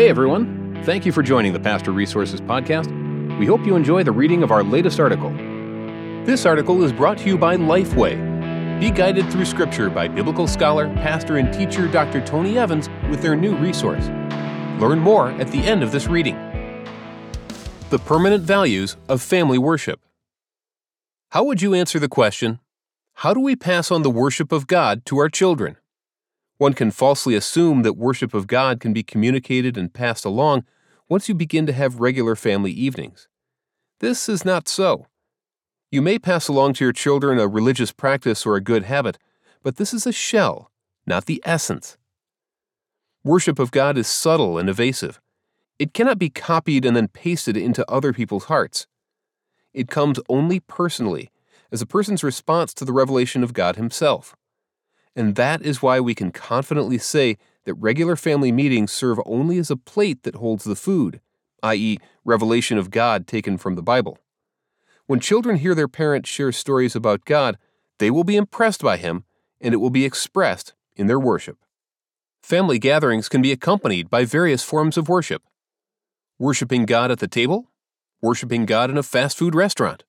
Hey everyone, thank you for joining the Pastor Resources Podcast. We hope you enjoy the reading of our latest article. This article is brought to you by Lifeway. Be guided through Scripture by biblical scholar, pastor, and teacher Dr. Tony Evans with their new resource. Learn more at the end of this reading. The Permanent Values of Family Worship. How would you answer the question, How do we pass on the worship of God to our children? One can falsely assume that worship of God can be communicated and passed along once you begin to have regular family evenings. This is not so. You may pass along to your children a religious practice or a good habit, but this is a shell, not the essence. Worship of God is subtle and evasive. It cannot be copied and then pasted into other people's hearts. It comes only personally, as a person's response to the revelation of God Himself. And that is why we can confidently say that regular family meetings serve only as a plate that holds the food, i.e., revelation of God taken from the Bible. When children hear their parents share stories about God, they will be impressed by Him, and it will be expressed in their worship. Family gatherings can be accompanied by various forms of worship. Worshipping God at the table, worshiping God in a fast food restaurant,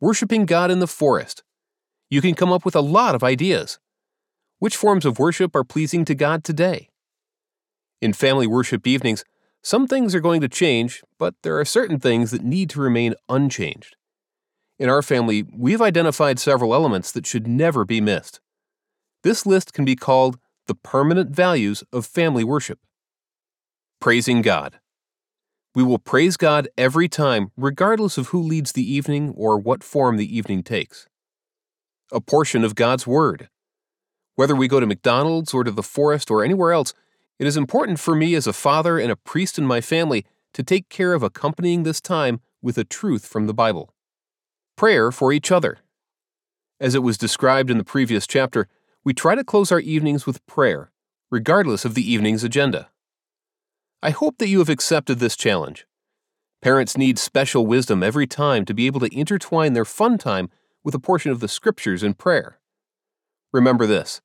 worshiping God in the forest. You can come up with a lot of ideas. Which forms of worship are pleasing to God today? In family worship evenings, some things are going to change, but there are certain things that need to remain unchanged. In our family, we've identified several elements that should never be missed. This list can be called the permanent values of family worship. Praising God. We will praise God every time, regardless of who leads the evening or what form the evening takes. A portion of God's Word. Whether we go to McDonald's or to the forest or anywhere else, it is important for me as a father and a priest in my family to take care of accompanying this time with a truth from the Bible. Prayer for each other. As it was described in the previous chapter, we try to close our evenings with prayer, regardless of the evening's agenda. I hope that you have accepted this challenge. Parents need special wisdom every time to be able to intertwine their fun time with a portion of the scriptures in prayer. Remember this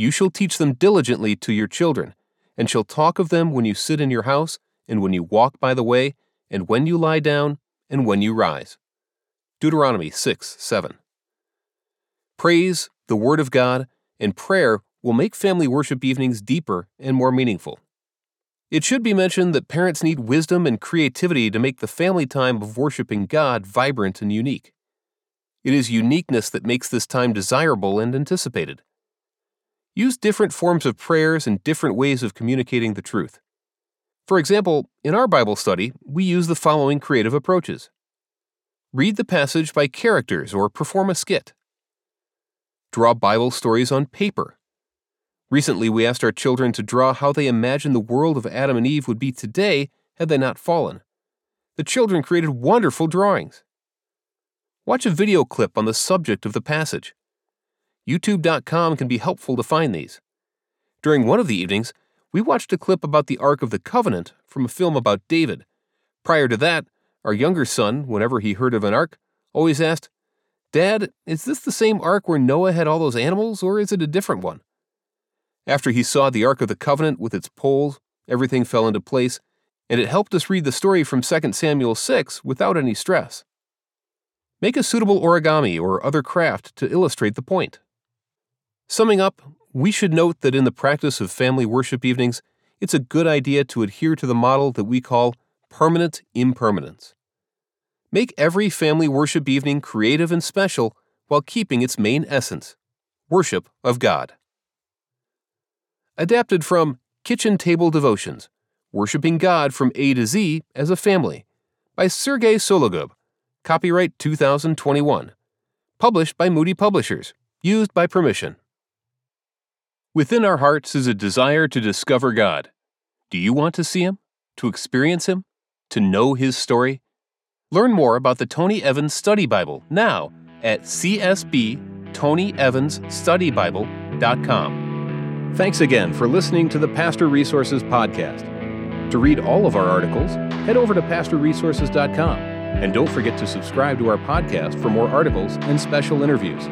You shall teach them diligently to your children, and shall talk of them when you sit in your house, and when you walk by the way, and when you lie down, and when you rise. Deuteronomy 6 7. Praise, the Word of God, and prayer will make family worship evenings deeper and more meaningful. It should be mentioned that parents need wisdom and creativity to make the family time of worshiping God vibrant and unique. It is uniqueness that makes this time desirable and anticipated. Use different forms of prayers and different ways of communicating the truth. For example, in our Bible study, we use the following creative approaches read the passage by characters or perform a skit, draw Bible stories on paper. Recently, we asked our children to draw how they imagine the world of Adam and Eve would be today had they not fallen. The children created wonderful drawings. Watch a video clip on the subject of the passage. YouTube.com can be helpful to find these. During one of the evenings, we watched a clip about the Ark of the Covenant from a film about David. Prior to that, our younger son, whenever he heard of an ark, always asked, Dad, is this the same ark where Noah had all those animals, or is it a different one? After he saw the Ark of the Covenant with its poles, everything fell into place, and it helped us read the story from 2 Samuel 6 without any stress. Make a suitable origami or other craft to illustrate the point. Summing up, we should note that in the practice of family worship evenings, it's a good idea to adhere to the model that we call permanent impermanence. Make every family worship evening creative and special while keeping its main essence worship of God. Adapted from Kitchen Table Devotions Worshipping God from A to Z as a Family by Sergey Sologub Copyright 2021. Published by Moody Publishers. Used by permission. Within our hearts is a desire to discover God. Do you want to see Him? To experience Him? To know His story? Learn more about the Tony Evans Study Bible now at csbtonyevansstudybible.com. Thanks again for listening to the Pastor Resources Podcast. To read all of our articles, head over to pastorresources.com. And don't forget to subscribe to our podcast for more articles and special interviews.